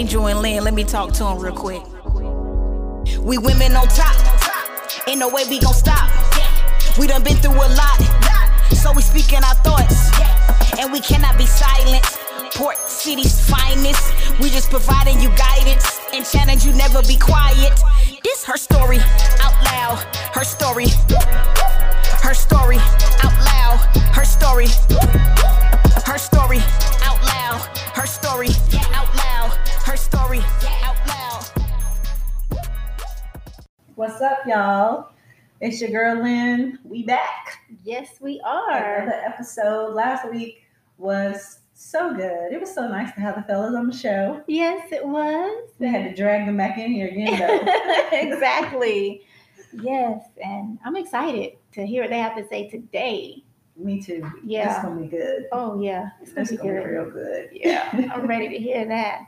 Angel and Lynn, let me talk to him real quick. We women on top, ain't no way we gon' stop. We done been through a lot, so we speaking our thoughts, and we cannot be silent. Port City's finest, we just providing you guidance and challenge you never be quiet. This her story out loud, her story, her story out loud, her story, her story out loud, her story out loud, her story out loud. What's up, y'all? It's your girl Lynn. We back. Yes, we are. Another episode. Last week was so good. It was so nice to have the fellas on the show. Yes, it was. We had to drag them back in here again, though. exactly. Yes, and I'm excited to hear what they have to say today. Me too. Yeah. It's gonna be good. Oh yeah, it's gonna It's be gonna be real good. Yeah, I'm ready to hear that.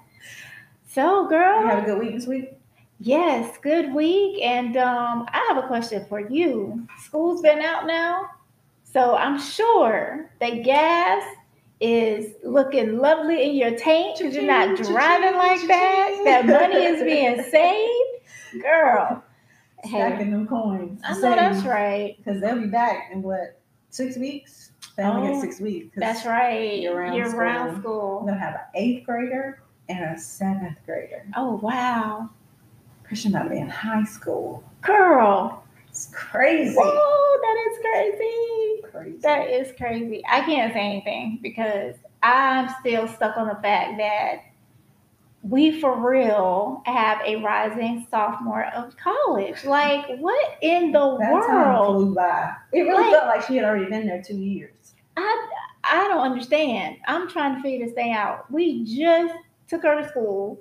So, girl, You had a good week this week. yes, good week, and um, I have a question for you. School's been out now, so I'm sure that gas is looking lovely in your tank because you're not driving like that. That money is being saved, girl. Hey, Stacking them coins. I know that's right. Because they'll be back in what six weeks? They only Oh, get six weeks. That's right. year-round Year-round school. school. I'm gonna have an eighth grader and a seventh grader. Oh wow, Christian to be in high school. girl! It's crazy. Oh, that is crazy. Crazy. That is crazy. I can't say anything because I'm still stuck on the fact that we for real have a rising sophomore of college. Like, what in the that time world? flew by. It really Like- felt like she had already been there two years. I I don't understand. I'm trying to figure this thing out. We just took her to school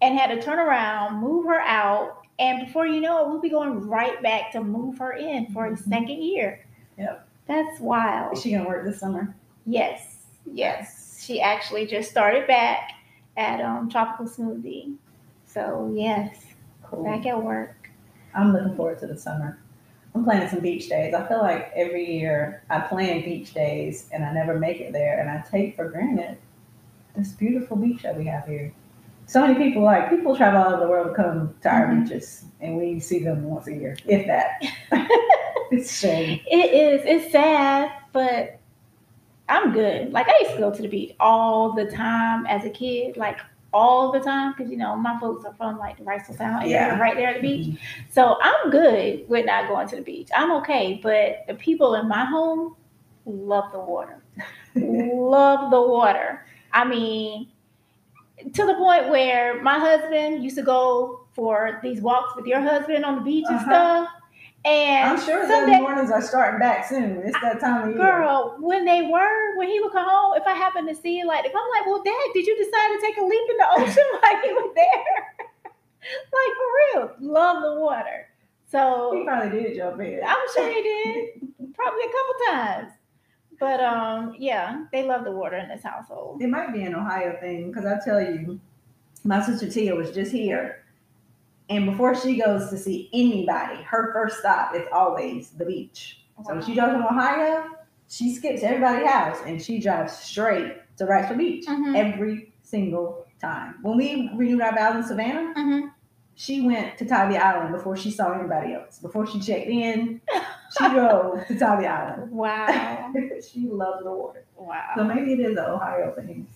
and had to turn around, move her out, and before you know it, we'll be going right back to move her in for a Mhm. second year. Yep. That's wild. Is she gonna work this summer? Yes, yes. She actually just started back at um, Tropical Smoothie. So yes, Cool. back at work. I'm looking forward to the summer. I'm planning some beach days. I feel like every year I plan beach days and I never make it there, and I take for granted this beautiful beach that we have here. So many people like people travel all over the world to come to our Mhm. beaches, and we see them once a year, if that. it's shame. It is. It's sad, but I'm good. Like I used to go to the beach all the time as a kid, like all the time, because you know my folks are from like the Wrightsville Sound area, Yeah. right there at the beach. So I'm good with not going to the beach. I'm okay, but the people in my home love the water. love the water. I mean, to the point where my husband used to go for these walks with your husband on the beach and Uh-huh. stuff. And I'm sure someday- those mornings are starting back soon. It's that time of year. Girl, when they were, when he would come home, if I happened to see it, like, if I'm like, well, Dad, did you decide to take a leap in the ocean while he was there? like, for real, love the water. So he probably did jump in. I'm sure he did, probably a couple times. But um, yeah, they love the water in this household. It might be an Ohio thing because I tell you, my sister Tia was just here, and before she goes to see anybody, her first stop is always the beach. So when she goes from Ohio, she skips everybody's house and she drives straight to Wrightsville Beach Mhm. every single time. When we renewed our vows in Savannah, Mhm. She went to Tybee Island before she saw anybody else. Before she checked in, she drove to Tybee Island. Wow, she loves the water. Wow. So maybe it is an Ohio thing.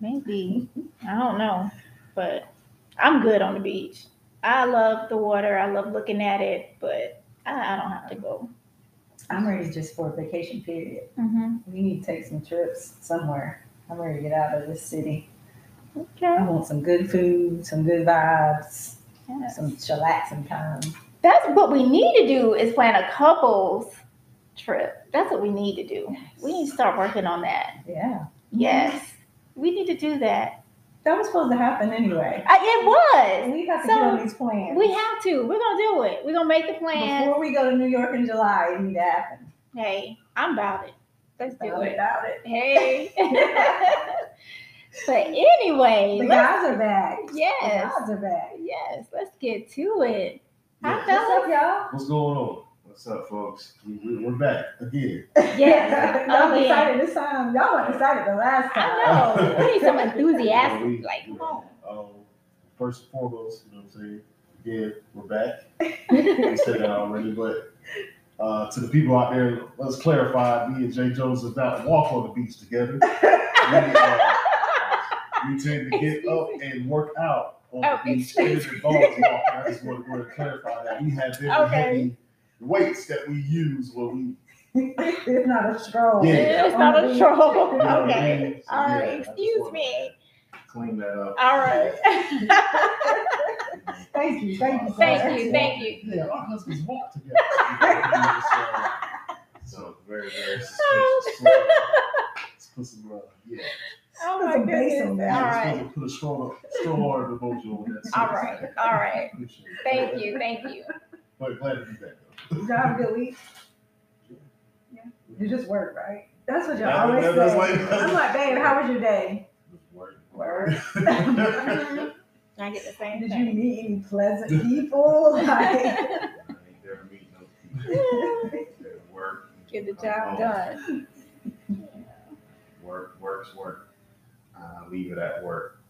Maybe I don't know, but I'm good on the beach. I love the water. I love looking at it, but I, I don't have to go. I'm ready just for a vacation period. Mm-hmm. We need to take some trips somewhere. I'm ready to get out of this city. Okay. I want some good food, some good vibes, Yes. some chillaxing time. That's what we need to do is plan a couples trip. That's what we need to do. We need to start working on that. Yeah. Yes. We need to do that. That was supposed to happen anyway. I, it was. We have to So, get on these plans. We have to. We're gonna do it. We're gonna make the plan. Before we go to New York in July, it need to happen. Hey, I'm about it. Let's do it. About it. Hey. but anyway, The let's, guys are back. yes, The guys are back. yes. Let's get to it. Hi, What's fellas. up, y'all? What's going on? What's up, folks? We, we, we're back again. Yes, y'all again. excited this time. Y'all weren't excited the last time. I know. We need some Yeah, enthusiastic. we- Like, come on. Um, first and foremost, you know what I'm saying? Yeah, we're back. I said that already, but uh, to the people out there, let's clarify: me and Jay Jones does not walk on the beach together. We, uh, we tend to get up and work out on Oh, the beach. It involves walking. I just want to clarify that we have very Okay. heavy weights that we use when we it's not a stroll. Yeah. It's not a troll. You know what I Okay. mean? So, All yeah, right. I just Excuse me. Clean that up. All right. Thank you, thank you. Thank you, thank you. Yeah, our husbands walk together. so, so very, very suspicious. Let's put some, uh, yeah. Oh Put my some bass goodness. on that. All Let's. Put, put a strong, strong order of emoji on that. All right. All right. Appreciate it. Thank you. Thank you. But glad to be back though. Did y'all have a good week? Yeah. You just work, right? That's what y'all always that- that's say. like- I'm like, babe, how was your day? Work. Word. Mhm. I get the same Did you thing. meet any pleasant people? Like, I ain't there to meet no people. There to Work. Get the job done. Work, works, work. Uh, leave it at work.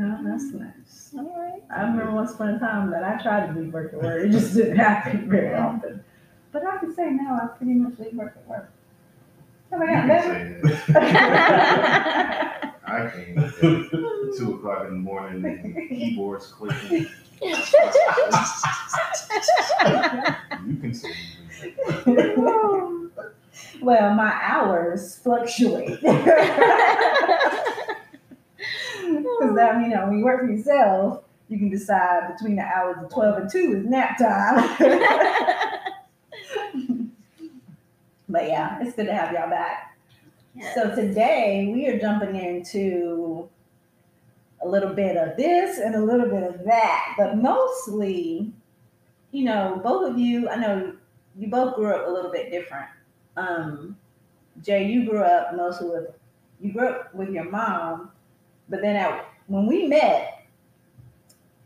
oh, that's nice. All right. I remember once upon a time that I tried to leave work at work. It just didn't happen very often. But I can say now I pretty much leave work at work. Have I You gotten can better? say that. I came at two o'clock in the morning and keyboards clicking. You can say you well, my hours fluctuate. Because that, you know, when you work for yourself, you can decide between the hours of 12 and 2 is nap time. but yeah, it's good to have y'all back. So today we are jumping into a little bit of this and a little bit of that, but mostly, you know, both of you, I know you both grew up a little bit different. Um, Jay, you grew up mostly with you grew up with your mom, but then at, when we met,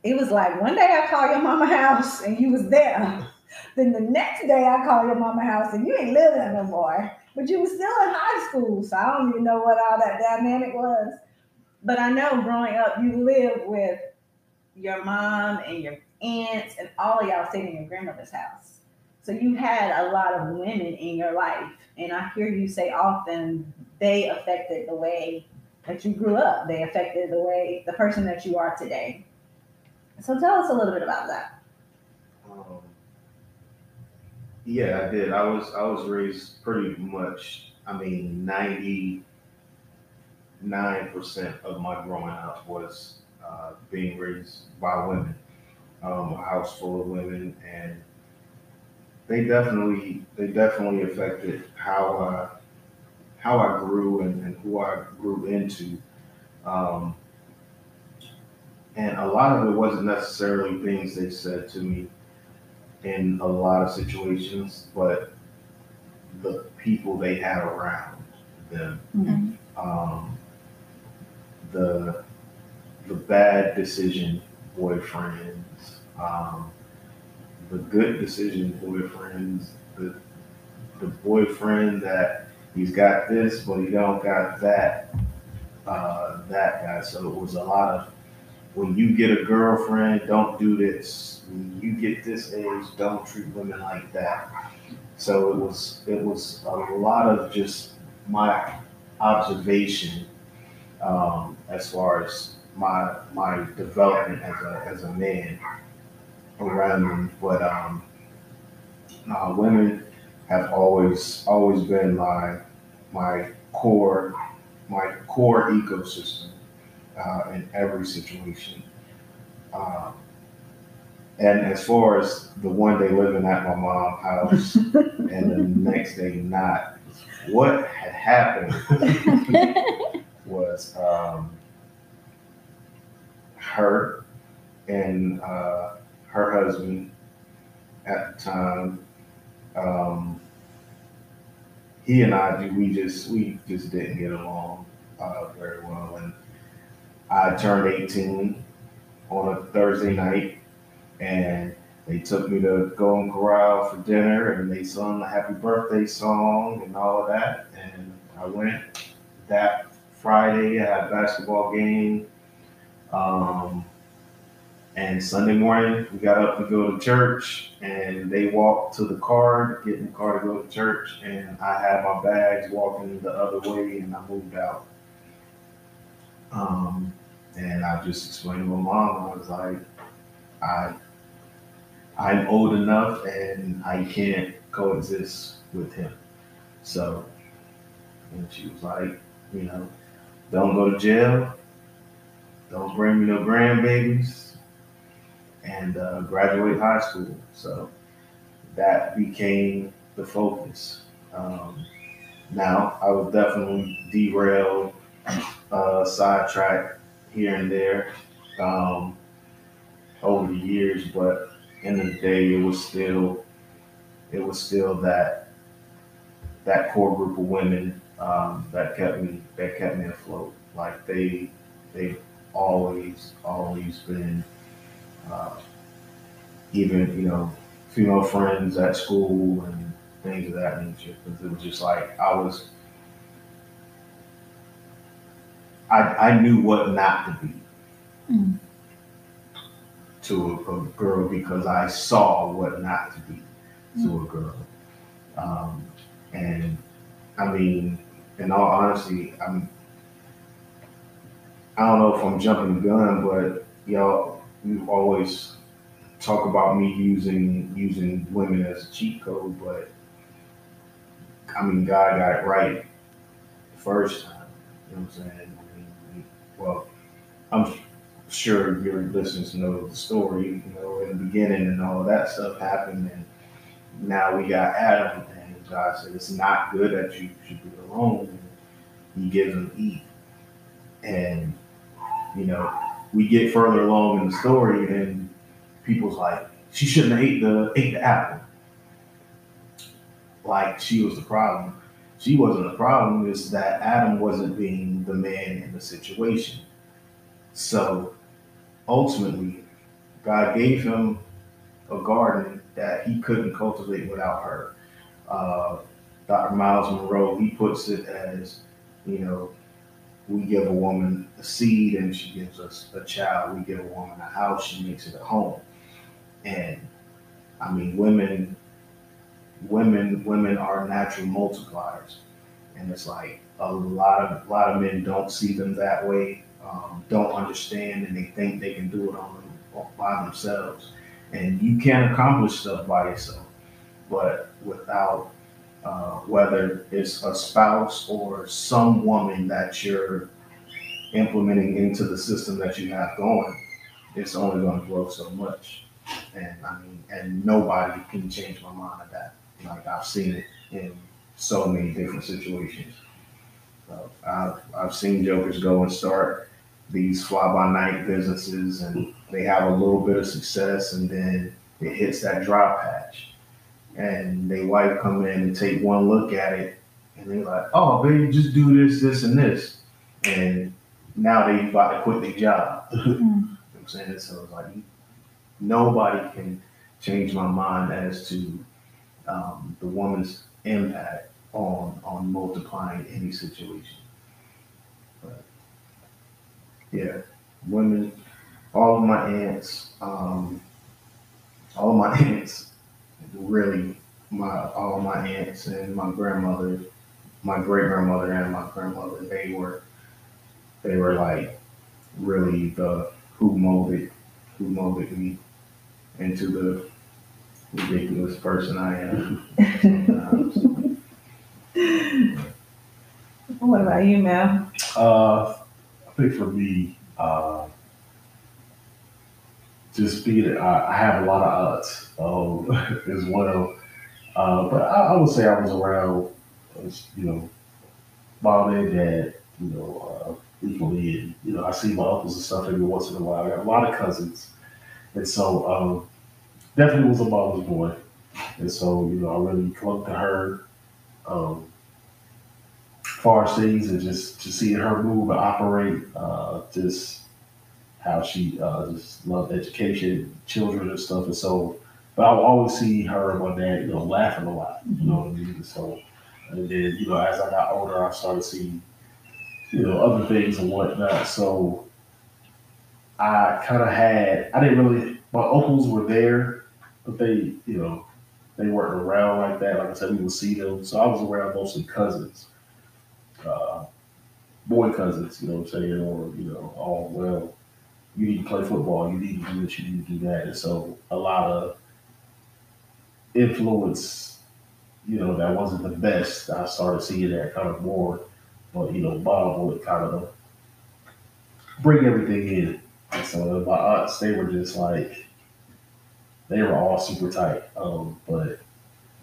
it was like one day I call your mama house and you was there. Then the next day I call your mama house and you ain't living no more. But you was still in high school, so I don't even know what all that dynamic was. But I know growing up you lived with your mom and your aunts and all of y'all stayed in your grandmother's house. So you had a lot of women in your life. And I hear you say often they affected the way that you grew up. They affected the way the person that you are today. So tell us a little bit about that. Um, yeah, I did. I was I was raised pretty much. I mean, ninety nine percent of my growing up was uh, being raised by women. Um, a house full of women, and they definitely they definitely affected how how I grew and, and who I grew into. Um, and a lot of it wasn't necessarily things they said to me in a lot of situations, but the people they had around them, Mhm. um, the the bad decision boyfriends, um, the good decision boyfriends, the the boyfriend that he's got this but he don't got that, uh, that guy. So it was a lot of when you get a girlfriend, don't do this. When you get this age, don't treat women like that. So it was it was a lot of just my observation um, as far as my my development as a as a man around them. But um, uh, women have always always been my my core my core ecosystem uh, in every situation. Um, and as far as the one day living at my mom's house and the next day not, what had happened was um, her and uh, her husband at the time. Um, he and I, we just we just didn't get along uh, very well, and I turned 18 on a Thursday night, and they took me to Golden Corral for dinner, and they sung the Happy Birthday song and all of that, and I went that Friday. I had a basketball game. Um, And Sunday morning, we got up to go to church, and they walked to the car, get in the car to go to church, and I had my bags walking the other way, and I moved out. Um, and I just explained to my mom, I was like, I, I'm old enough, and I can't coexist with him. So, and she was like, you know, don't go to jail, don't bring me no grandbabies, and uh, graduate high school. So that became the focus. Um, now I was definitely derailed, uh, sidetracked here and there um, over the years, but end of the day, it was still it was still that that core group of women um, that kept me that kept me afloat. Like they they've always always been uh, even you know female friends at school and things of that nature because it was just like I was I I knew what not to be Mm. to a, a girl because I saw what not to be to a girl. Um, and I mean, in all honesty, I'm I don't know if I'm jumping the gun, but y'all you always talk about me using using women as a cheat code, but I mean God got it right the first time. You know what I'm saying? I mean, well, I'm sure your listeners know the story, you know, in the beginning and all that stuff happened and now we got Adam and God said it's not good that you should be alone and he gives him Eve. And you know, we get further along in the story and people's like, she shouldn't have ate the ate the apple. Like she was the problem. She wasn't the problem, it's that Adam wasn't being the man in the situation. So ultimately, God gave him a garden that he couldn't cultivate without her. Uh, Dr. Myles Munroe, he puts it as, you know, we give a woman a seed and she gives us a child. We give a woman a house, she makes it a home. And I mean, women, women, women are natural multipliers, and it's like a lot of a lot of men don't see them that way, um, don't understand, and they think they can do it on them by themselves. And you can't accomplish stuff by yourself, but without uh, whether it's a spouse or some woman that you're implementing into the system that you have going, it's only going to grow so much. And I mean, and nobody can change my mind of that. Like I've seen it in so many different situations. So I've, I've seen jokers go and start these fly by night businesses and they have a little bit of success and then it hits that dry patch and they wife come in and take one look at it and they're like, oh, baby, just do this, this, and this. And now they about to quit their job. you know what I'm saying? So it's like, nobody can change my mind as to um, the woman's impact on on multiplying any situation. But yeah, women, all of my aunts, um, all of my aunts really my all my aunts and my grandmother, my great grandmother and my grandmother, they were they were like really the who molded who molded me into the ridiculous person I am. What about you, Mel? Uh, I think for me, uh, just being, I, I have a lot of aunts um, as well. Uh, but I, I would say I was around, you know, mom and dad, you know, uh, equally. And, you know, I see my uncles and stuff every once in a while. I got a lot of cousins. And so um, definitely was a mama's boy. And so, you know, I really clung to her. Um, far seas and just to see her move and operate, uh, just how she uh, just loved education, children and stuff. And so, but I will always see her and my dad, you know, laughing a lot. You know what I mean? And so, and then you know, as I got older, I started seeing, you know, other things and whatnot. So, I kind of had, I didn't really, my uncles were there, but they, you know, they weren't around like that. Like I said, we would see them. So I was around mostly cousins, uh, boy cousins, you know what I'm saying? Or, you know, all well, you need to play football, you need to do this, you need to do that. And so a lot of influence, you know, that wasn't the best. I started seeing that kind of more. But, you know, Bob would kind of bring everything in. And so my aunts, they were just like, they were all super tight. Um, but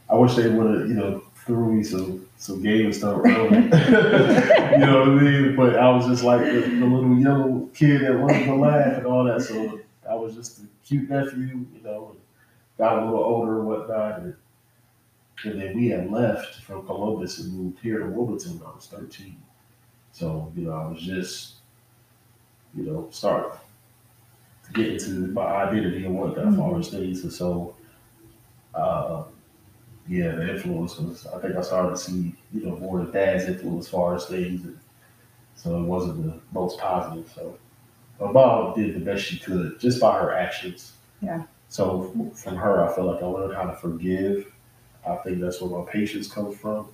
I wish they would have, you know, threw me some some game stuff early. you know what I mean? But I was just like the, the little yellow kid that wanted to laugh and all that. So I was just a cute nephew, you know, got a little older and whatnot. And, and then we had left from Columbus and moved here to Wilmington when I was 13. So, you know, I was just, you know, starting to get into my identity and what that Mhm. as things. And so, uh, yeah, the influence was, I think I started to see, you know, more of dad's influence as far as things. And so it wasn't the most positive. So my mom did the best she could just by her actions. Yeah. So from her, I feel like I learned how to forgive. I think that's where my patience comes from.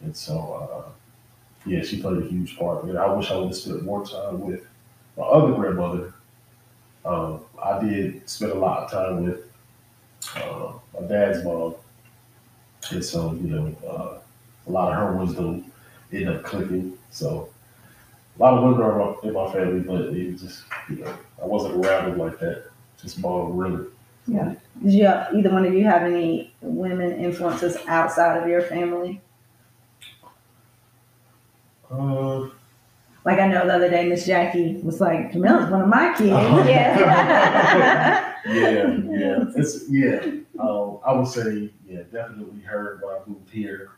And so, uh, yeah, she played a huge part. And I wish I would have spent more time with my other grandmother. Um, I did spend a lot of time with uh, my dad's mom. And so, you know, uh, a lot of her wisdom ended up clicking. So, a lot of women are in my, family, but it just, you know, I wasn't around them like that. Just mom, really. Yeah. Did you either one of you have any women influences outside of your family? Uh, Like I know the other day, Miss Jackie was like, Jamila's one of my kids. Uh-huh. Yeah. yeah, yeah, it's yeah. Um, I would say yeah, definitely heard when I moved here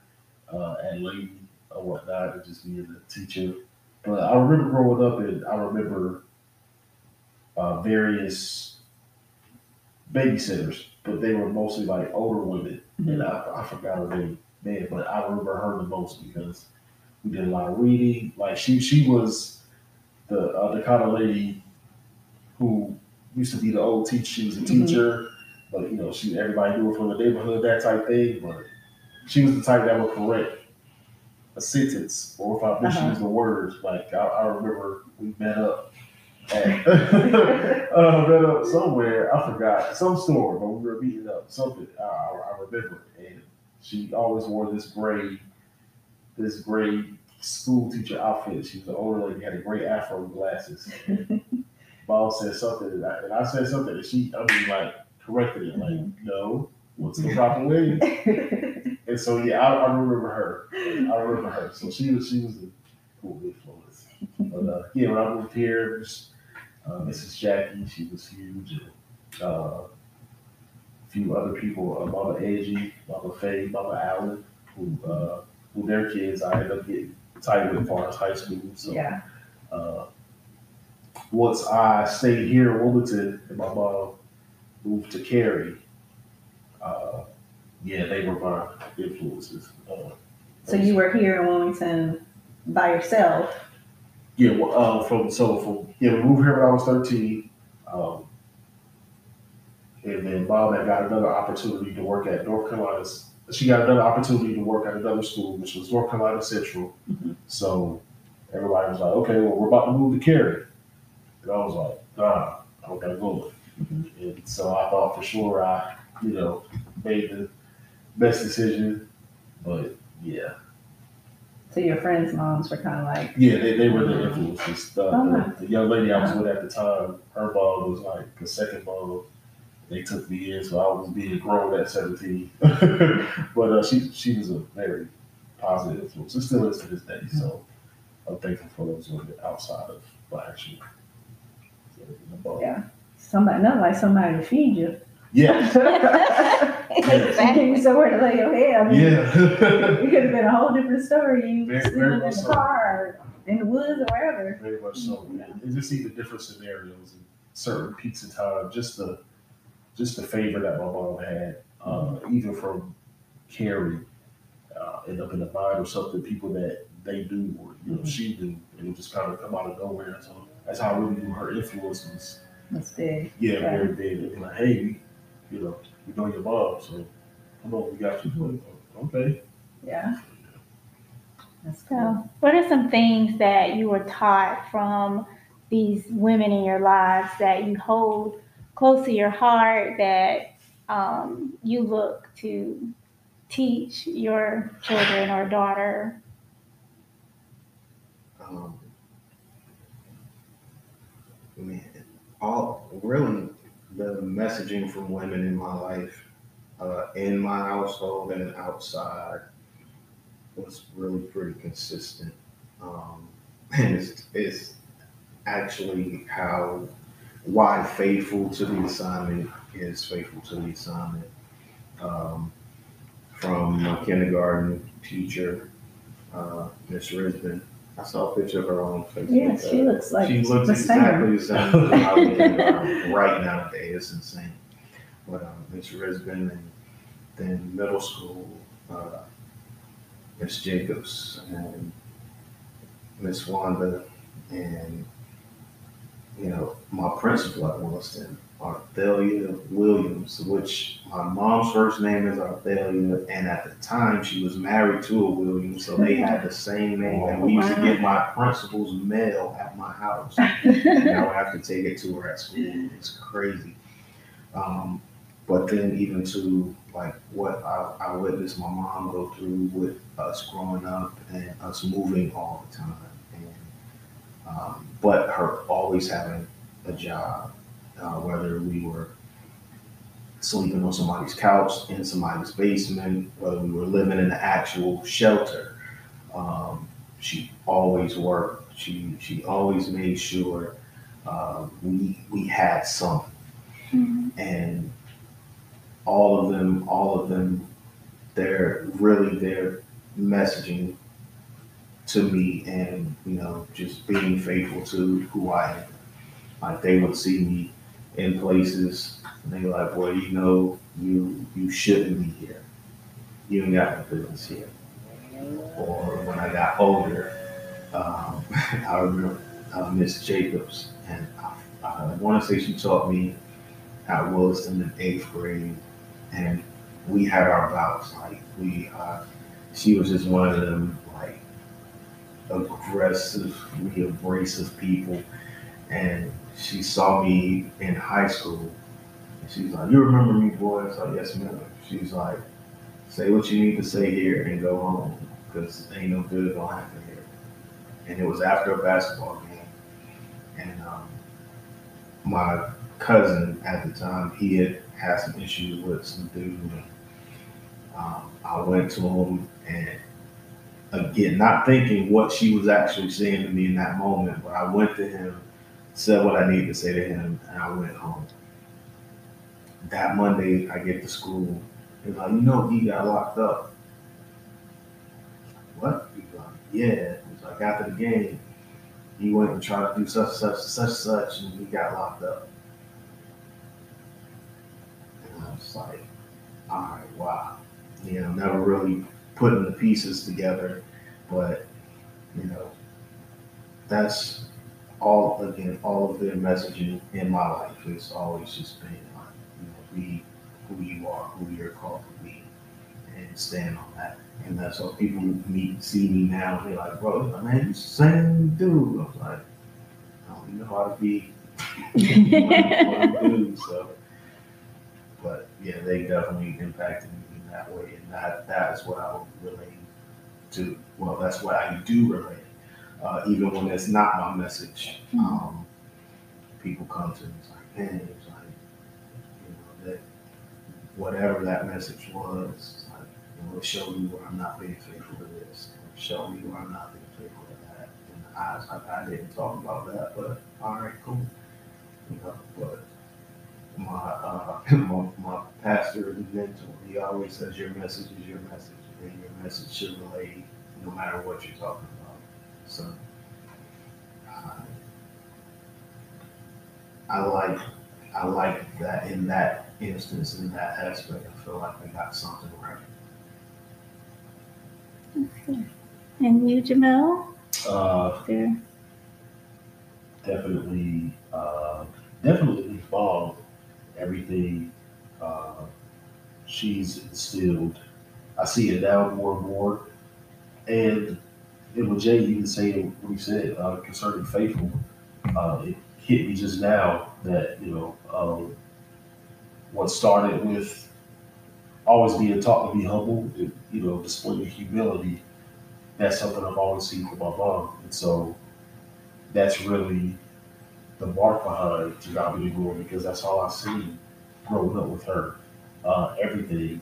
uh, at Lady or whatnot, and just being a teacher. But I remember growing up, and I remember uh, various babysitters, but they were mostly like older women, and I, I forgot her name, but I remember her the most because we did a lot of reading. Like she, she was the uh, the kind of lady who used to be the old teacher. She was a Mhm. teacher, but you know, she everybody knew her from the neighborhood, that type thing. But she was the type that would correct a sentence, or if I Uh-huh. the words. Like I, I remember we met up at uh, met up somewhere. I forgot some store, but we were meeting up something. I, I, I remember, and she always wore this gray, this gray school teacher outfit. She was an older lady, had a gray afro glasses. Bob said something, and I, and I said something, and she, I mean, like corrected it, like, no, what's the proper way? And so, yeah, I, I remember her. I remember her. So she was, she was a cool influence. But uh, yeah, when I moved here, just, uh, Mrs. Jackie, she was huge. And, uh, a few other people, uh, Mama Angie, Mama Faye, Mama Allen, who, uh, who their kids I ended up getting tied with far as high school. So, yeah. uh, once I stayed here in Wilmington and my mom moved to Cary, uh, yeah, they were my influences. Uh, So you were here in Wilmington by yourself. yeah, well, uh, from so from yeah, we moved here when I was thirteen, um, and then mom had got another opportunity to work at North Carolina. She got another opportunity to work at another school, which was North Carolina Central. Mhm. So everybody was like, "Okay, well, we're about to move to Cary," and I was like, "Nah, I don't gotta go." And so I thought for sure I, you know, made the best decision, but yeah. So your friends' moms were kind of like, Yeah, they, they were the influences. The, Oh, the, the young lady I was with at the time, her mom was like the second mom. They took me in, so I was being grown at 17. but uh, she she was a very positive influence. It still is to this day. So I'm thankful for those women outside of my actual. Yeah. Somebody, not like somebody to feed you. Yeah. Give you somewhere to lay your head. I mean, Yeah. It could have been a whole different story. You Very- sleeping very in the so. car, or in the woods, or wherever. Very much so. Yeah. And just see the different scenarios and certain in time, just the just the favor that my mom had, uh, even from Cary, uh, end up in the mine or something, people that they do or you know she do, and it just kind of come out of nowhere. So that's how I really knew her influence was That's big. yeah, Right. very big. And like, hey, you know, we know your mom, so come on, we got you. Okay. Yeah. That's cool. So, what are some things that you were taught from these women in your lives that you hold close to your heart that um, you look to teach your children or daughter? Um, man, all really the messaging from women in my life, uh, in my household and outside, was really pretty consistent. Um, and it's, it's actually how why faithful to the assignment is faithful to the assignment. Um, from my kindergarten teacher, uh, Miss Risbon, I saw a picture of her on Facebook. Yeah, she looks like she looks the exactly the same as how we are right nowadays. It's insane. But um, Miss Risbon and then middle school, uh, Miss Jacobs and Miss Wanda and you know my principal at Williston, Arthelia Williams, which my mom's first name is Arthelia, and at the time she was married to a Williams, so they had the same name. And we used to get my principal's mail at my house. and I would have to take it to her at school. It's crazy. Um, but then even to like what I, I witnessed my mom go through with us growing up and us moving all the time, and um, but her always having a job, uh, whether we were sleeping on somebody's couch in somebody's basement, whether we were living in an actual shelter. Um, she always worked. She she always made sure uh, we we had something, and all of them, all of them, they're really their messaging to me, and you know, just being faithful to who I am. Like they would see me in places, and they like, "Boy, you know, you you shouldn't be here. You ain't got no business here." Or when I got older, um, I remember uh, Miss Jacobs, and I, I want to say she taught me at Williston in eighth grade, and we had our bouts. Like we, uh, she was just one of them like aggressive, we abrasive people, and she saw me in high school. And she's like, "You remember me, boy?" I was like, "Yes, ma'am." She's like, "Say what you need to say here and go home, because ain't no good gonna happen here." And it was after a basketball game, and um, my cousin at the time, he had had some issues with some dude. And, um, I went to him and again, not thinking what she was actually saying to me in that moment, but I went to him, said what I needed to say to him, and I went home. That Monday, I get to school. He's like, you know, he got locked up. What? He's like, yeah. He's like, after the game, he went and tried to do such, such, such, such, and he got locked up. And I was like, all right, wow. You know, never really putting the pieces together, but you know, that's all again, all of their messaging in my life has always just been like, you know, be who you are, who you're called to be, and stand on that. And that's how people meet see me now, they're like, bro, man, you same dude. I was like, I don't even know how to be dude, so but yeah, they definitely impacted me in that way, and that that is what I would relate to. Well, that's what I do relate, uh, even when it's not my message. Um, people come to me, it's like, man, it's like, you know, that whatever that message was, it's like, you know, it showed me where I'm not being faithful to this, it showed me where I'm not being faithful to that. And I, I, I didn't talk about that, but all right, cool, you know, but my uh, my, my pastor and mentor, he always says your message is your message, and your message should relate no matter what you're talking about. So uh, I like I like that in that instance, in that aspect. I feel like I got something right. Okay. And you, Jamel? Uh, There. definitely, uh, definitely follow everything uh, she's instilled. I see it now more and more. And and with Jay even saying what he said uh, concerning faithful, uh, it hit me just now that you know um, what started with always being taught to be humble, you know, displaying humility. That's something I've always seen from my mom, and so that's really the mark behind to God be the glory because that's all I seen growing up with her. Uh, everything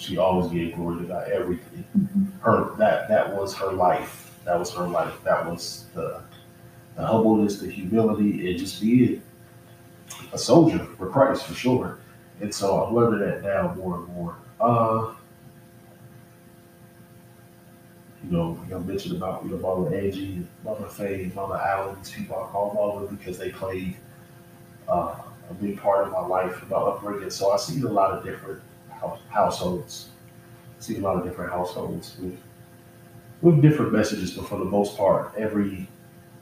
she always gave glory to God. Everything her that that was her life. That was her life. That was the the humbleness, the humility, and just being a soldier for Christ for sure. And so I'm learning that now more and more. Uh, you know, know, mentioned about you know Mama Angie, Mama Faye, Mama Allen, these people I call Mama because they played uh, a big part of my life, my upbringing. So I see a lot of different house, households. see a lot of different households with with different messages, but for the most part, every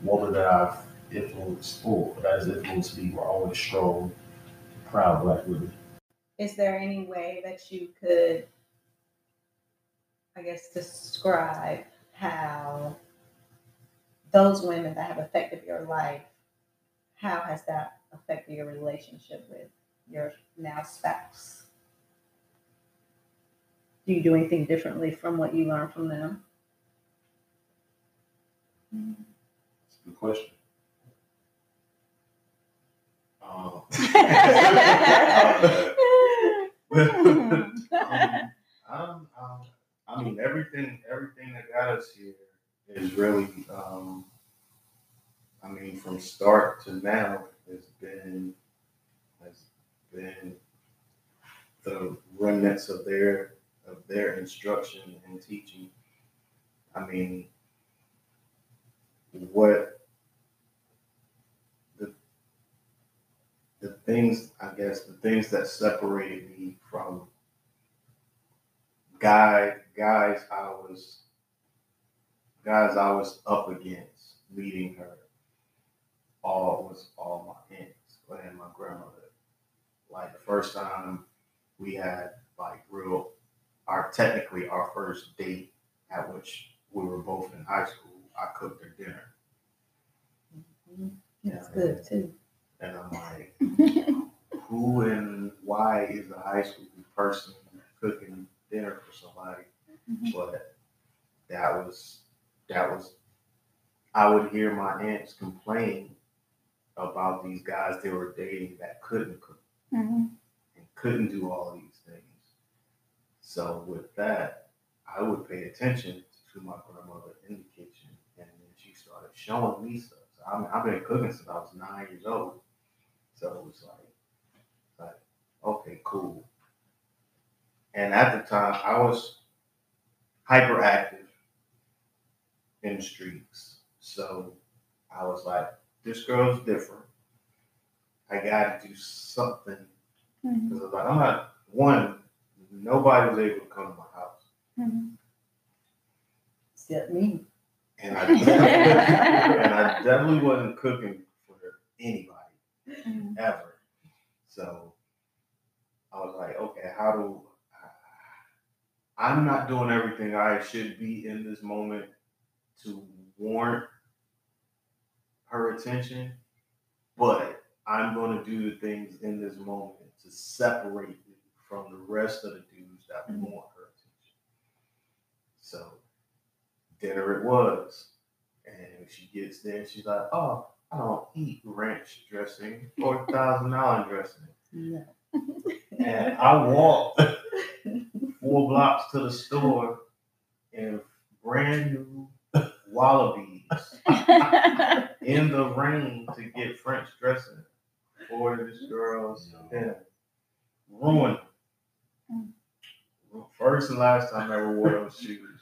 woman that I've influenced or that has influenced me were always strong, proud black women. Is there any way that you could, I guess, describe how those women that have affected your life, how has that affected your relationship with your now spouse? Do you do anything differently from what you learned from them? It's a good question. Um, um, um, um, I mean, everything, everything that got us here is really, um, I mean, from start to now has been, has been the remnants of their, of their instruction and teaching. I mean, what the the things I guess the things that separated me from guy guys I was guys I was up against meeting her all was all my aunts and my grandmother. Like the first time we had like real our technically our first date at which we were both in high school, I cooked her dinner. That's good too. And I'm like, who and why is a high school person cooking dinner for somebody? But that was that was I would hear my aunts complain about these guys they were dating that couldn't cook Mhm. and couldn't do all these. So with that, I would pay attention to my grandmother in the kitchen, and then she started showing me stuff. So I mean, I've been cooking since I was nine years old. So it was like, like, okay, cool. And at the time, I was hyperactive in the streets. So I was like, this girl's different. I got to do something Mhm. because I was like, I'm not one. Nobody was able to come to my house, Mhm. Except me. and I definitely, and I definitely wasn't cooking for anybody Mhm. ever. So I was like, okay, how do I'm not doing everything I should be in this moment to warrant her attention, but I'm going to do the things in this moment to separate from the rest of the dudes that Mhm. want her attention. So dinner it was. And she gets there and she's like, oh, I don't eat ranch dressing or thousand dollar dressing. No. And I walked four blocks to the store in brand new Wallabees in the rain to get French dressing for this girl's dinner. Ruined. First and last time I ever wore those shoes.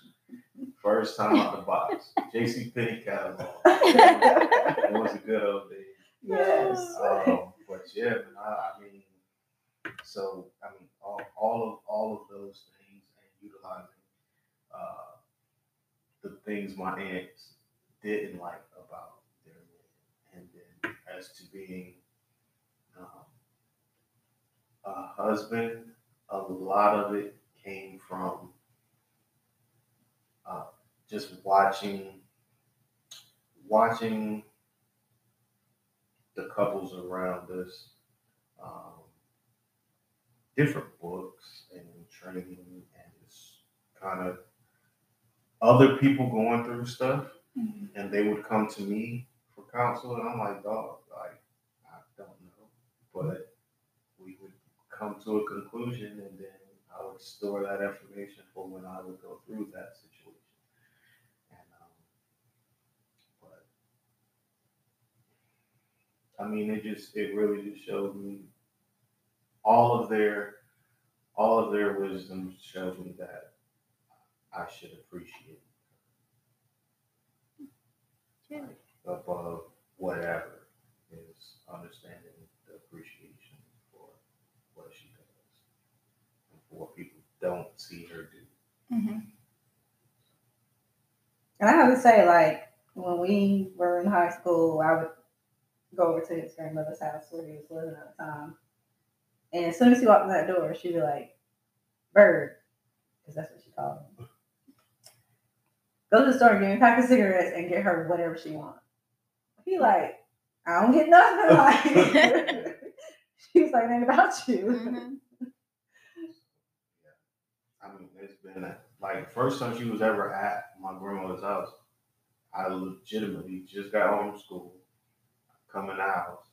First time out the box. JC Penney catalog. It was a good old day. yes. Um, but yeah, man, I, I mean, so I mean, all, all of all of those things and utilizing uh, the things my aunts didn't like about their men. And then as to being um, a husband, a lot of it came from uh, just watching watching the couples around us, um, different books and training and just kind of other people going through stuff, Mhm. and they would come to me for counsel, and I'm like, dog, like I don't know, but come to a conclusion, and then I would store that information for when I would go through that situation. And um, but I mean, it just it really just showed me all of their all of their wisdom showed me that I should appreciate Yeah. like, above whatever is understanding the appreciation for what she does and for what people don't see her do. Mhm. And I have to say, like, when we were in high school, I would go over to his grandmother's house where he was living at the time. And as soon as he walked in that door, she'd be like, Bird, because that's what she called him. Go to the store, and get me a pack of cigarettes, and get her whatever she wants. He like, I don't get nothing. Like, she was like, it ain't about you. Mhm. I mean, it's been a, like first time she was ever at my grandmother's house. I legitimately just got home from school, coming in the house,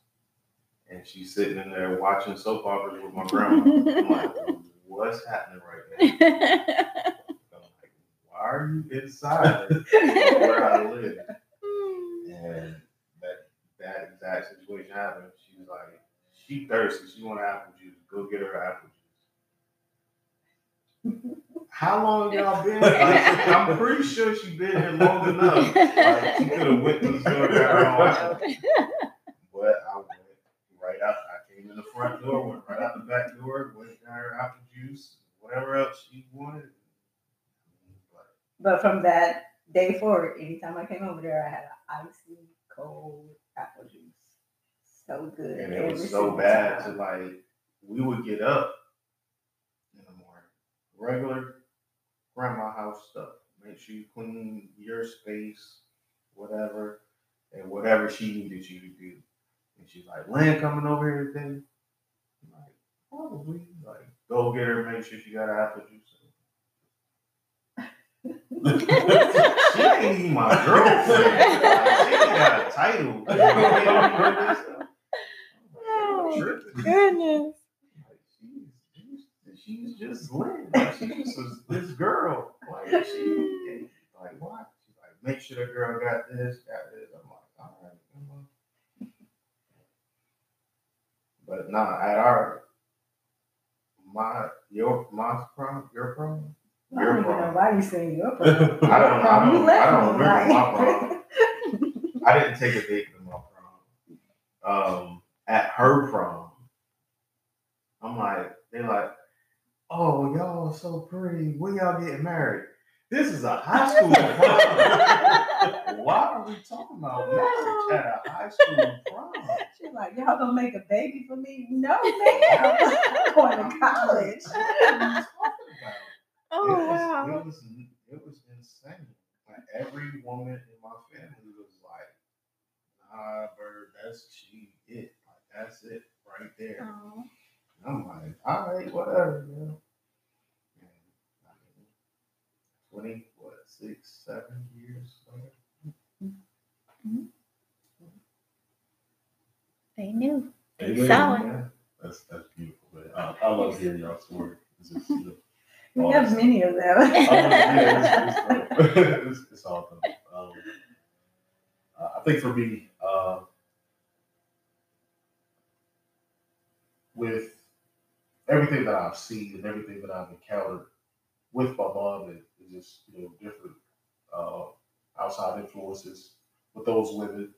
and she's sitting in there watching soap operas with my grandma. I'm like, what's happening right now? I'm like, why are you inside where I live? And that that exact situation happened. She was like, she thirsty. She want apple juice. Go get her apple juice. How long y'all been? Like, I'm pretty sure she been here long enough. Like, she could have went to the store and got her own apple juice. But I went right out. I came in the front door, went right out the back door, went got her apple juice, whatever else she wanted. But But from that day forward, anytime I came over there, I had an icy cold apple juice. So good. and it was so single bad to like we would get up in the morning, regular grandma house stuff. Make sure you clean your space, whatever, and whatever she needed you to do. And she's like, "Land coming over here today." I'm like, probably. Like, go get her. Make sure she got her apple juice. she ain't even my girlfriend. Like, she ain't got a title. You know, you know this stuff. I'm tripping. Goodness. Like, she's, just Lynn. Like, she's just this, this girl. Like she, like what? She's like, make sure the girl got this, got this. I'm like, all right, come on. But nah, at our my your my prom, your prom. I don't know prom. why you saying your prom. I don't, I don't, You I left don't me, remember my like- prom. I didn't take a date to my prom. Um, at her prom, I'm like, they're like, oh, y'all are so pretty. When y'all getting married? This is a high school prom. Why are we talking about marriage at a high school prom? She's like, y'all gonna make a baby for me? No, ma'am. I'm going to college. What are you talking about? Oh it was, wow. It was, it was insane. Like every woman in my family was like, "Nah, bird, that's she it. Like that's it right there." Oh. I'm like, "All right, whatever, you 20, what, six, seven years later? Mm-hmm. They knew. They, they saw it. Yeah. That's, that's beautiful. But I, I love hearing y'all's story. It's just, we have many of them. yeah, it's, it's, it's, it's awesome. Um, I think for me, uh, with everything that I've seen and everything that I've encountered with my mom and just you know different uh, outside influences with those women,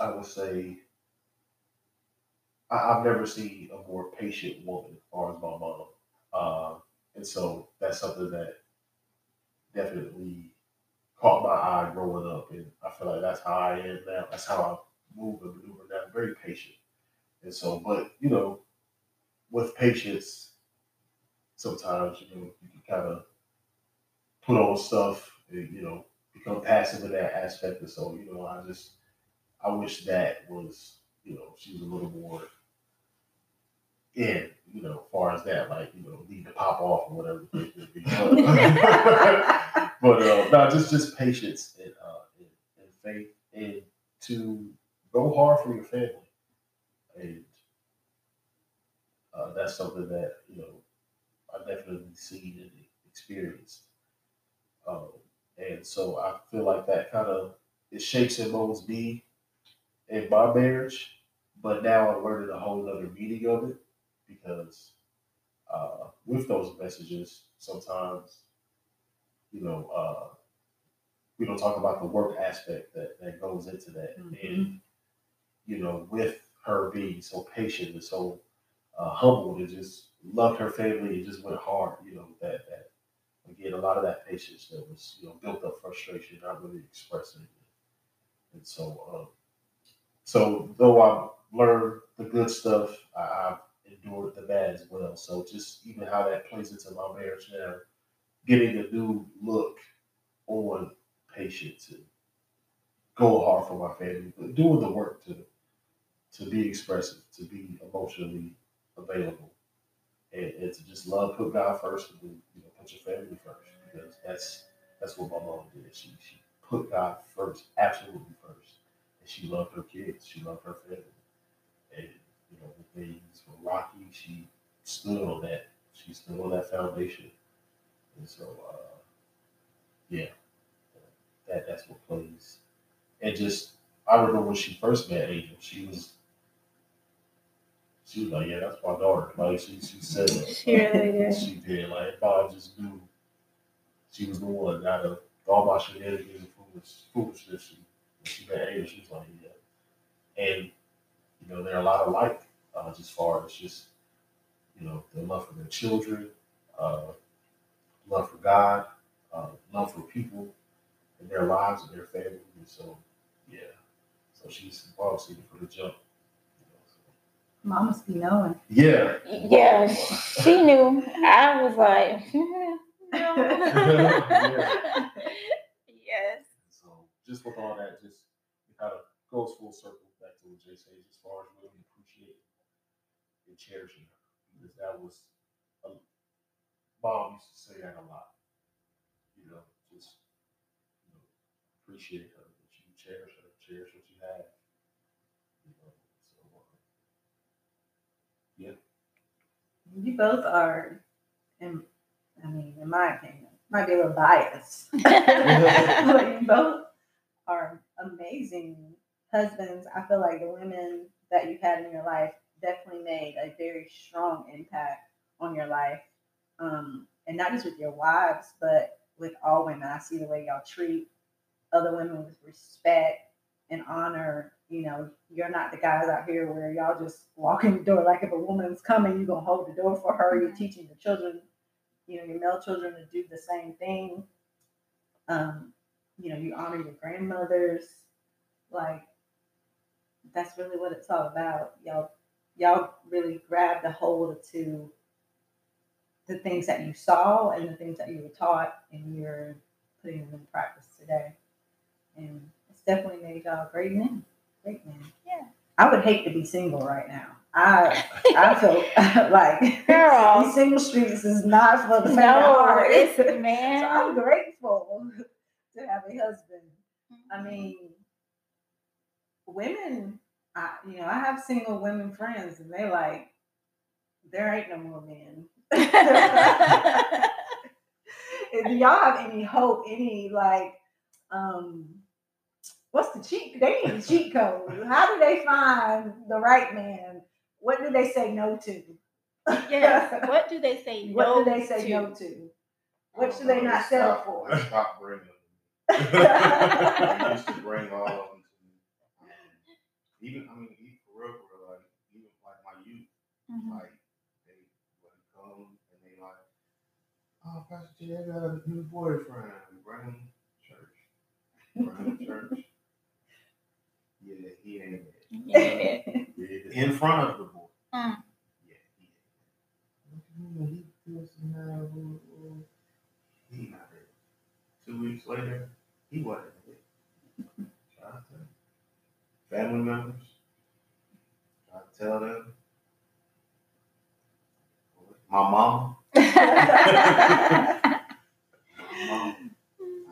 I would say I, I've never seen a more patient woman as far as my mom. Uh, and so that's something that definitely caught my eye growing up, and I feel like that's how I am now. That's how I move and maneuver now. I'm very patient, and so, but you know, with patience, sometimes you know you can kind of put on stuff, and, you know, become passive in that aspect. And so, you know, I just I wish that was, you know, she was a little more in, you know, far as that, like, you know, need to pop off or whatever. the case may be. But, but uh, no, just just patience and uh, and, and faith, and to go hard for your family, and uh, that's something that you know I definitely seen and experienced. Um, and so I feel like that kind of it shapes and molds me in my marriage, but now I'm learning a whole other meaning of it because uh, with those messages, sometimes, you know, uh, we don't talk about the work aspect that, that goes into that. And, you know, with her being so patient and so uh, humble and just loved her family and just went hard, you know, that, that again, a lot of that patience that was, you know, built up frustration, not really expressing it. And so, um, so though I've learned the good stuff, I, I've endured the bad as well. So just even how that plays into my marriage now, getting a new look on patience and go hard for my family, but doing the work to to be expressive, to be emotionally available, and, and to just love, put God first, and then, you know, put your family first, because that's that's what my mom did. She she put God first, absolutely first, and she loved her kids, she loved her family, and you know when things were rocky, she stood on that. She stood on that foundation, and so uh, yeah, that that's what plays. And just I remember when she first met Angel, she was she was like, yeah, that's my daughter. Like she she said that. She really did. She did. Like Bob just knew she was the one out of all my shenanigans and foolish, foolishness. She, when she met Angel, she was like, yeah. And you know, they're a lot alike, uh, just far as just you know their love for their children, uh, love for God, uh, love for people in their lives and their family. And so, yeah. So she's obviously for the jump. You know, so. Mamas be knowing. Yeah. Yeah, she knew. I was like. Yeah. yes. So just with all that, just it kind of goes full circle back to what Jay says as far as really appreciating and cherishing her. Because that was um, a, mom used to say that a lot. You know, just you know, appreciate her, that you cherish her, cherish what you have. You know, so uh, You both are, in, I mean, in my opinion, might be a little biased, but you both are amazing husbands. I feel like the women that you've had in your life definitely made a very strong impact on your life. Um, and not just with your wives, but with all women. I see the way y'all treat other women with respect and honor. You know, you're not the guys out here where y'all just walk in the door like if a woman's coming, you're gonna hold the door for her. You're teaching the children, you know, your male children to do the same thing. Um, you know, you honor your grandmothers. Like that's really what it's all about. Y'all y'all really grabbed a hold to the things that you saw and the things that you were taught and you're putting them in practice today. And it's definitely made y'all great men. Great men. Yeah. I would hate to be single right now. I I feel like Girl. these single streets is not for the faint No, it's So I'm grateful to have a husband. I mean, women, I, you know, I have single women friends, and they like, there ain't no more men. if y'all have any hope, any like, um, what's the cheat? They need a cheat code. How do they find the right man? What do they say no to? yes. What do they say? What no do they say to? no to? What should they not settle for? I stopped bringing them. I used to bring all of them to me. Um, even, I mean, even for real, for real, like, even like my youth, Mhm. like, they would come and they like, oh, Pastor Jay, I got a new boyfriend. We bring him to church. Yeah, he ain't it. Yeah. Yeah. In front of the boy. Mm. Yeah, he ain't. What you? He this and that, ooh, ooh. He not it. Two weeks later, he wasn't it. Try to. Family members. Try to tell them. My mama. My mama.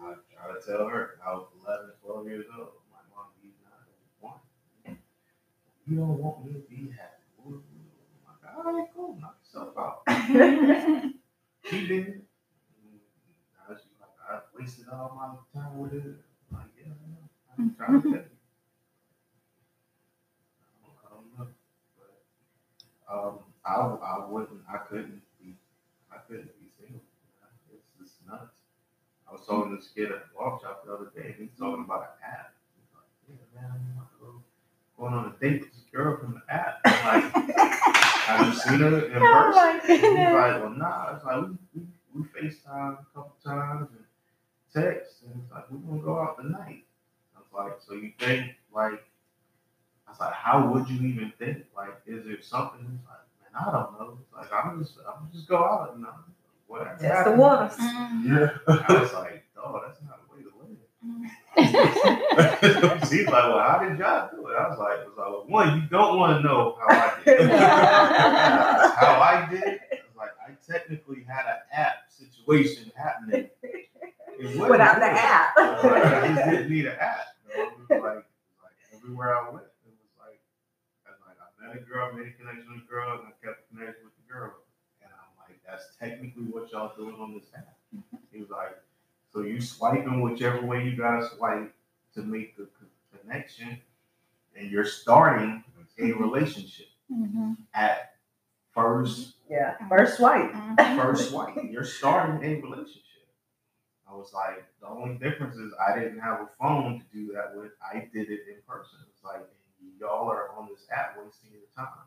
I try to tell her. I was 11, 12 years old. My mom, he's not the one. You don't want me to be happy. Ooh, ooh, ooh. I'm like, all right, cool. Knock yourself out. She did. I was like, I wasted all my time with it. Like, yeah, I know. I'm trying to tell you. I don't, know. But um, I, I wouldn't, I couldn't be, I couldn't be single. It's just nuts. I was talking to this kid at the walk shop the other day, and he's talking about an app. He's like, yeah, man, I'm about to go- going on a date with this girl from the app. I'm like, have you seen her in Oh person? my And He's like, well, nah. It's like we, we, we FaceTime a couple times and text, and it's like we're gonna go out tonight. I was like, so you think like? I was like, how would you even think? Like, is there something? He's like, man, I don't know. It's like I'm just, I'm just go out and uh, whatever. Test the happens. waters. Mm. Yeah. I was like, oh, that's not a way to live. She's like, well, how did y'all do it? I was like, I was like, well, one, you don't want to know how I did. it. how I did it, I was like, I technically had an app situation happening. Without the app. Like, I just didn't need an app. You know? Like, like everywhere I went, it was like, I was like, I met a girl, made a connection with a girl, and I kept a connection with the girl. And I'm like, that's technically what y'all doing on this app. He was like, so you swiping whichever way you gotta swipe to make the co- connection, and you're starting a relationship Mhm. at first Yeah. First swipe. Mhm. first swipe. You're starting a relationship. I was like, the only difference is I didn't have a phone to do that with. I did it in person. It's like y'all are on this app wasting your time.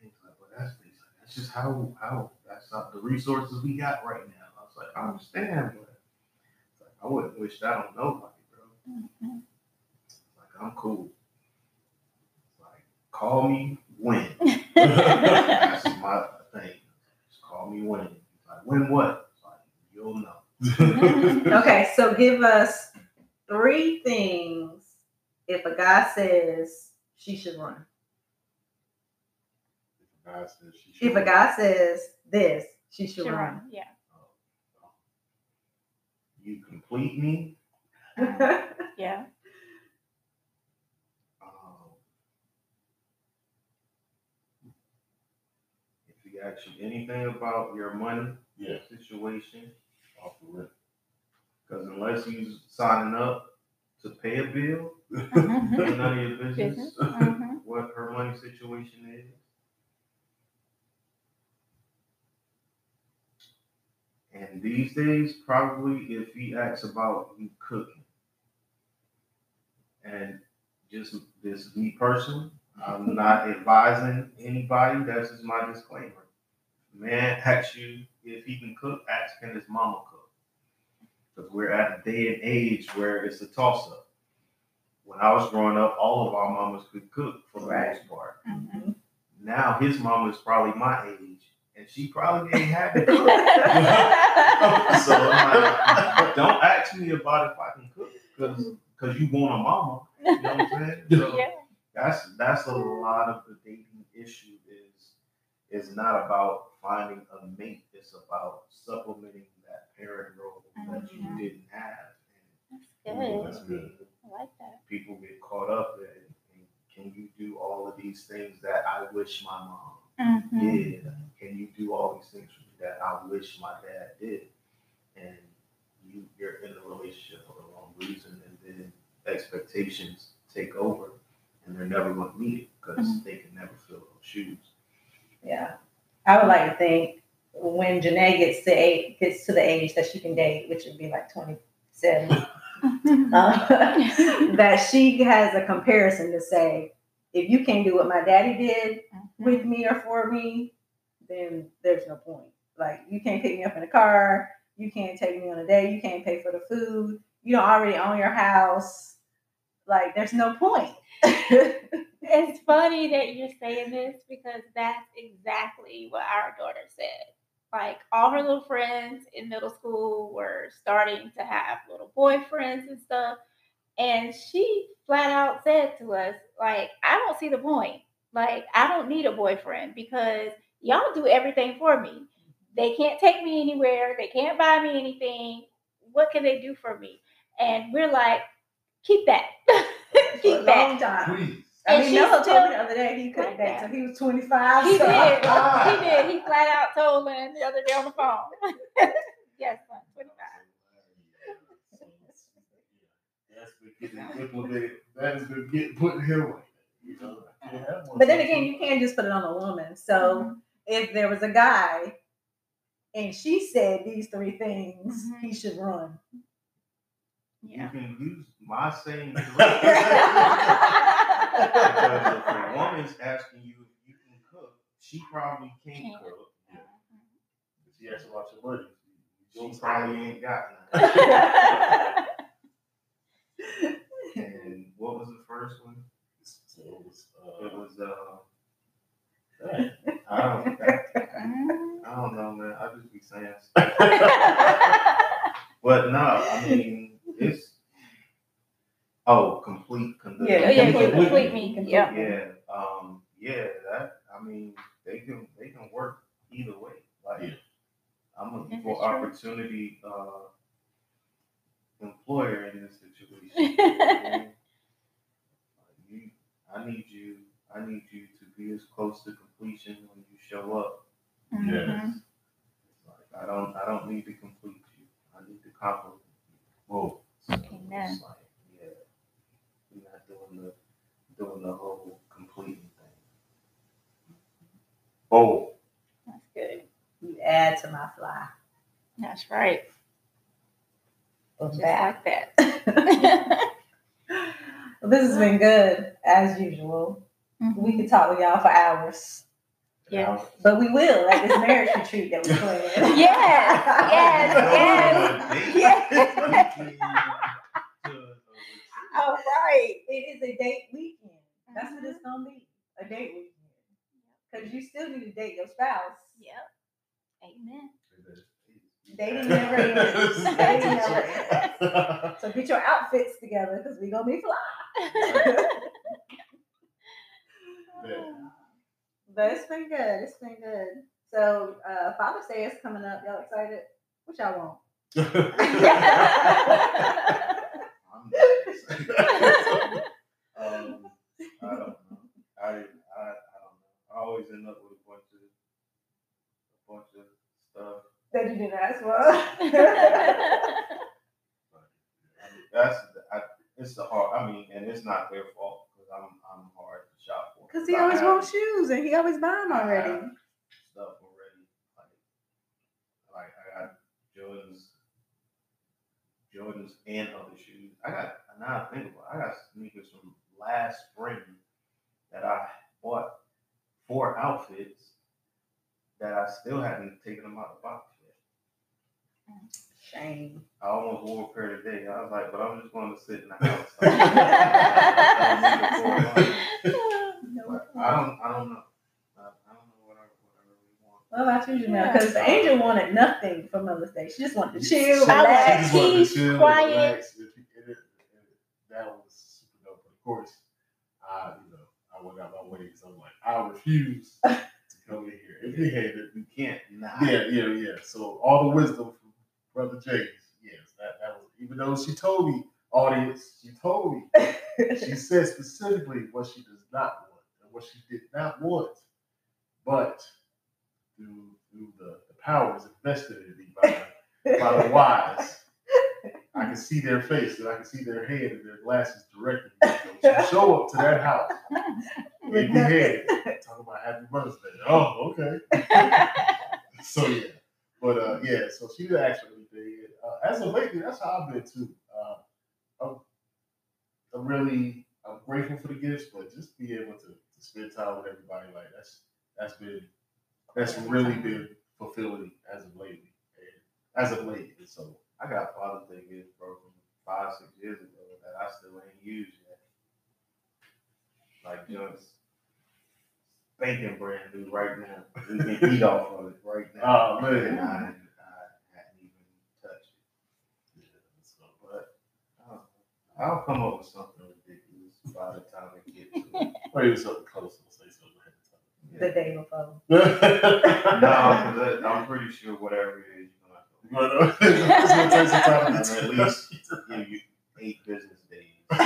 He's like, well, that's he's like, that's just how how that's not the resources we got right now. I was like, I understand, but it's like, I wouldn't wish that on nobody, bro. Mhm. Like I'm cool. Like call me when. That's my thing. Just call me when. It's like when what? It's like you'll know. Okay, so give us three things if a guy says she should run. If a guy says she should- If a guy says this, she should Sure. run. Yeah. You complete me. Yeah. Um, if he asks you anything about your money Yeah, situation, off the rip. because unless you signing up to pay a bill, Mhm. none of your business Business. Mhm. what her money situation is. And these days, probably if he asks about you cooking, and just this is me personally, I'm not advising anybody. That's just my disclaimer. Man asks you if he can cook, ask can his mama cook. Because we're at a day and age where it's a toss up. When I was growing up, all of our mamas could cook for the most part. Mhm. Now his mama is probably my age, and she probably ain't cook. so I'm like, don't ask me about if I can cook, because because you want a mama. You know what I'm saying? So yeah. that's that's a lot of the dating issue is is not about finding a mate. It's about supplementing that parent role that you Mhm. didn't have. That's And good. That's good. I like that. people get caught up in. in, Can you do all of these things that I wish my mom Mhm. did? Can you do all these things for me that I wish my dad did? And you you're in a relationship for the wrong reason, and then expectations take over, and they're never going to meet it because they can never fill those shoes. Yeah. I would like to think when Janae gets to age, gets to the age that she can date, which would be like 27, uh, that she has a comparison to say, if you can't do what my daddy did with me or for me, then there's no point. Like you can't pick me up in a car, you can't take me on a date, you can't pay for the food, you don't already own your house. Like, there's no point. It's funny that you're saying this because that's exactly what our daughter said. Like all her little friends in middle school were starting to have little boyfriends and stuff. And she flat out said to us, like, I don't see the point. Like, I don't need a boyfriend because y'all do everything for me. They can't take me anywhere. They can't buy me anything. What can they do for me? And we're like, keep that. For a keep that. time. Please. I And mean, she's Noah told me the other day he couldn't like date that. till he was 25. He so- did. He did. He flat out told Lynn the other day on the phone. yes, son, 25. That's been getting implemented. That has been getting put in here. You know, I can't have one But then again, you can't just put it on a woman. So Mm-hmm. If there was a guy and she said these three things, Mhm. he should run. Yeah. You can use my same direction. Because if a woman's asking you if you can cook, she probably can't Can't. cook. She asked about your money. She probably ain't got none. And what was the first one? So it was, It uh, was uh dang. I don't. I don't know man. I just be saying stuff. But no, I mean it's oh complete condition. Yeah, yeah, Complete- complete me. complete Yeah. Yeah, um, yeah, that I mean, they can they can work either way. Like Yeah. I'm looking This for opportunity uh employer in this situation. Like, you, I need you I need you to be as close to completion when you show up. Mhm. Like I don't I don't need to complete you. I need to compliment you. Whoa. So Amen. it's like, yeah, we're not doing the doing the whole completing thing. Oh, That's good. You add to my fly. That's right. Boom, Just back. like that. Well, this has been good as usual. We could talk with y'all for hours, Yeah. but we will at this marriage retreat that we're plan. Yes, yes, yes. All right. It is a date weekend. That's what it's mm-hmm. gonna be. A date weekend. Because you still need to date your spouse. Yep. Amen. Dating never ends. Dating never ends. So get your outfits together because we're gonna be fly. But it's been good. It's been good. So uh Father's Day is coming up. Y'all excited? What y'all want? I'm not- um, I don't know. I, I, I don't know. I always end up with a bunch of a bunch of stuff. that you didn't ask for. I mean, that's I, it's the hard. I mean, and it's not their fault because I'm I'm hard to shop for. Because he I always have wants shoes and he always buy them already. Stuff already. Like like I got Jordans, Jordans and other shoes. I got now I think about it, I got sneakers from last spring that I bought four outfits that I still hadn't taken them out of the box yet. Shame. I almost wore a pair today. I was like, but I'm just going to sit in the house. But I don't. I don't know. I, I don't know what I, what I really want. What about you, Jamel? Yeah. Because Angel wanted nothing for Mother's Day. She just wanted to chill, She relax. just wanted to Peace, chill, quiet. relax. It- it- it- That was super dope. But of course, I, you know, I went out my way because I'm like, I refuse to come in here empty it, You can't not. Yeah, yeah, yeah. So all the wisdom from Brother James. Yes, that, that was even though she told me, audience, she told me, she said specifically what she does not want and what she did not want. But through through the, the powers invested in me by, by the wise, I can see their face and I can see their head and their glasses directing me. So she show up to that house empty handed, nothing. talking about happy birthday. Oh, okay. so yeah, but uh, yeah, so she ask for anything. Uh, as of lately, that's how I've been too. Uh, I'm, I'm really I'm grateful for the gifts, but just be able to spend time with everybody like that's that's been that's really been fulfilling as of lately, and as of late. And so I got Father's Day gifts, bro, from five, six years ago that I still ain't used yet. like just bacon brand new right now. We can eat off of it right now. Oh, man. I, I hadn't even touched it. Yeah, so, but I'll come up with something ridiculous by the time we get to it. maybe something close. I'll say something The day before. ahead No, of I- I'm pretty sure whatever it is, you're gonna You wanna? It's gonna take some time to have get to to at least give you eight business days. I'm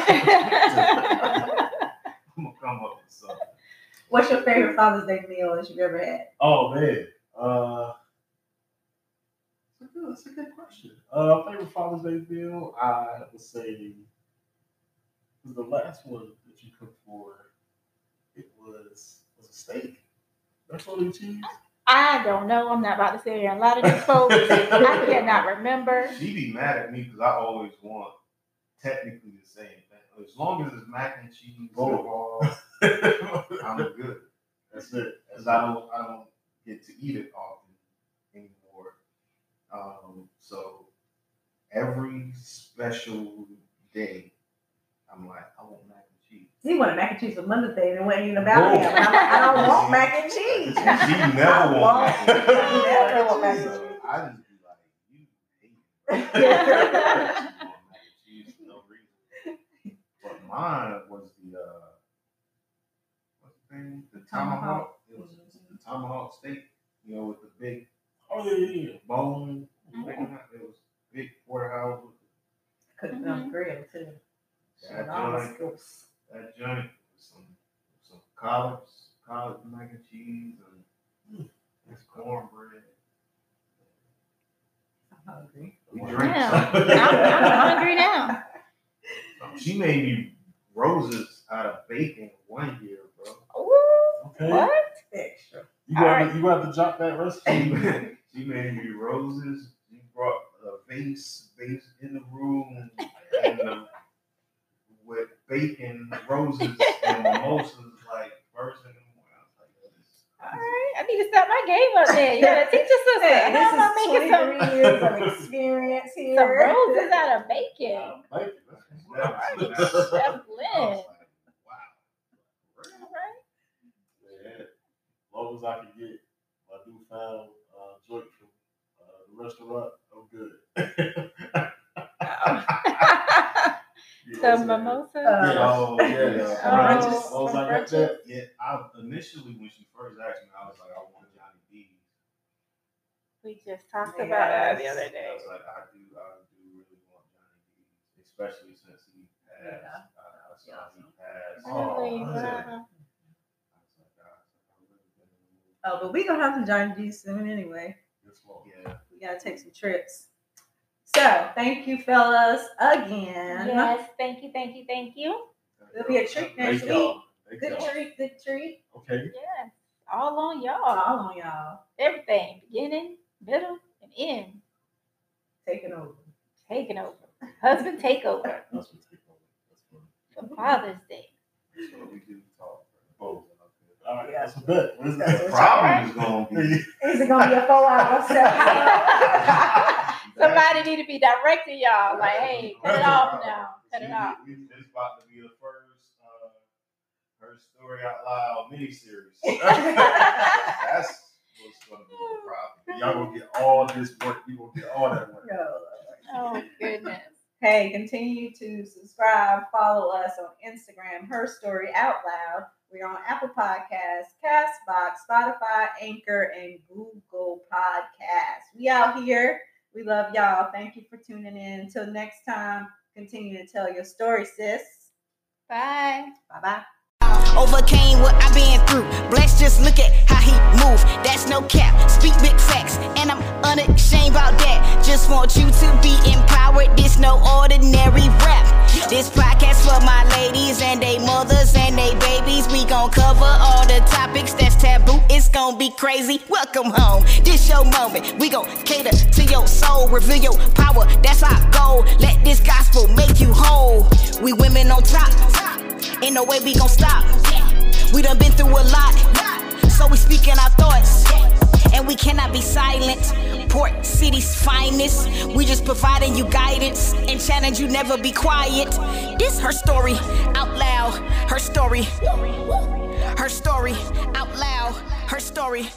gonna come up with something. What's your favorite Father's Day meal that you've ever had? Oh man, uh, it's a good, that's a good question. Uh, favorite Father's Day meal, I would say, was the last one that you cooked for. It was was a steak. That's all you cheese. I don't know. I'm not about to sit here and lie to these folks. I cannot remember. She be mad at me because I always want technically the same thing. As long as it's mac and cheese involved, I'm good. That's it. Because I don't I don't get to eat it often anymore. Um, so every special day, I'm like, I want mac and cheese. He wanted mac and cheese for Mother's Day and wasn't even about him. I'm like, I don't want mac and cheese. She never I want mac and cheese. Never want mac and cheese. I just be like, you hate me. You want mac and cheese for no reason. But mine was the uh, what's the thing? The tomahawk. It was the tomahawk steak. You know, with the big Oh yeah, yeah, yeah. bone. Mhm. It was big porterhouse with Cooked on the grill too. that And all the joint. skills. That joint with some some collards, collard mac and cheese, and hmm, this cornbread. I'm hungry. We drink Damn. some. I'm, I'm hungry now. She made me roses out of bacon one year, bro. Ooh, Okay. what? Extra. You got Alright. to you got to jot that recipe. she made me roses. She brought a vase, vase in the room, and the, with bacon, roses, and mimosas like first in the morning. I was like, yo, this- All right, I need to step my game up there. You gotta teach your sister. Hey, How am I this making is some, years of experience here. some roses out of bacon? Thank you. That All right, was- Chef Lynn. wow. All right. Man, as long as I can get my newfound uh, joint from uh, the restaurant, I'm good. You the what I'm saying? mimosa. Uh, Oh, yeah. Yeah. Oh, Right. some As long as I got brunches. that, Yeah, I initially when she first asked me, I was like, I want Johnny D's. we just talked about that the other day. I was like, I do, I do really want Johnny D's, especially since he passed. Yeah. I, I saw he passed. Oh, Really? I I was was Wow. like, I was like, I really been in the mood. Oh, but we gonna have some Johnny D's soon anyway. Yeah. We gotta take some trips. So thank you, fellas, again. Yes, thank you, thank you, thank you. It'll be a treat next Thank y'all. week. Thank Good y'all. treat, good treat. Okay. Yes, all on y'all. All on y'all. Everything, beginning, middle, and end. Taking over. Taking over. Husband takeover That's what take over. That's what, for Father's Day. That's what we do talk. oh, all right. Yeah. That's a bet. What is The problem is gonna be Is it gonna be a four hour session? Somebody need to be directing y'all. Like, hey, cut it off now. Cut it off. we- This about to be the first uh, her story out loud miniseries. That's what's gonna be the problem. Y'all gonna get all this work. You gonna get all that work. Oh goodness. Hey, continue to subscribe, follow us on Instagram, Her Story Out Loud. We're on Apple Podcasts, Castbox, Spotify, Anchor, and Google Podcasts. We out here. We love y'all. Thank you for tuning in. Until next time, continue to tell your story, sis. Bye. Bye bye. Overcame what I've been through. Bless, just look at how he move. That's no cap. Speak big facts, and I'm unashamed about that. Just want you to be empowered. This no ordinary rap. This podcast for my ladies and they mothers and they babies. We gon' cover all the topics that's taboo. It's gon' be crazy. Welcome home. This your moment. We gon' cater to your soul. Reveal your power. That's our goal. Let this gospel make you whole. We women on top. Ain't no way we gon' stop. We done been through a lot, so we speaking our thoughts. And we cannot be silent. Port City's finest. We just providing you guidance and challenge you never be quiet. This her story out loud. Her story. Her story out loud. Her story.